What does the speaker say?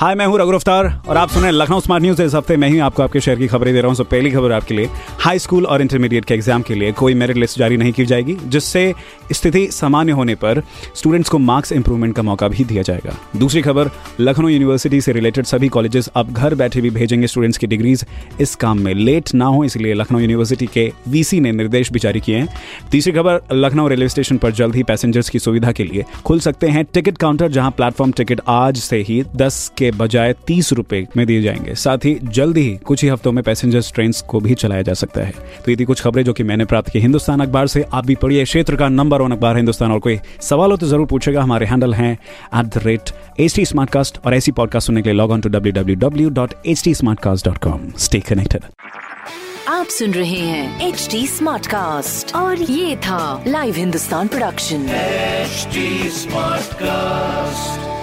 हाय, मैं हूँ रघु अफ्तार और आप सुन लखनऊ स्मार्ट न्यूज़ इस हफ़्ते मैं ही आपको आपके शहर की खबरें दे रहा हूँ। सो, पहली खबर आपके लिए, हाई स्कूल और इंटरमीडिएट के एग्ज़ाम के लिए कोई मेरिट लिस्ट जारी नहीं की जाएगी, जिससे स्थिति सामान्य होने पर स्टूडेंट्स को मार्क्स इंप्रूवमेंट का मौका भी दिया जाएगा। दूसरी खबर, लखनऊ यूनिवर्सिटी से रिलेटेड सभी कॉलेजेस अब घर बैठे भी भेजेंगे स्टूडेंट्स की डिग्रीज इस काम में लेट ना हो, इसलिए लखनऊ यूनिवर्सिटी के वीसी ने निर्देश भी जारी किए हैं। तीसरी खबर, लखनऊ रेलवे स्टेशन पर जल्द ही पैसेंजर्स की सुविधा के लिए खुल सकते हैं टिकट काउंटर जहाँ प्लेटफॉर्म टिकट आज से ही दस के बजाय तीस रुपए में दिए जाएँगे। साथ ही जल्द ही कुछ ही हफ्तों में पैसेंजर्स ट्रेन को भी चलाया जा सकता है। तो ये थी कुछ खबरें जो कि मैंने प्राप्त की। हिंदुस्तान अखबार से आप भी पढ़िए। क्षेत्र का नंबर वन अखबार हिंदुस्तान। और कोई सवाल हो तो ज़रूर पूछेगा। हमारे हैंडल हैं at the rate H T और ऐसी पॉडकास्ट सुनने के लिए log on to W W W dot H T Smartcast dot com stay connected आप सुन रहे हैं एच डी स्मार्ट कास्ट और ये था Live Hindustan production HD Smartcast.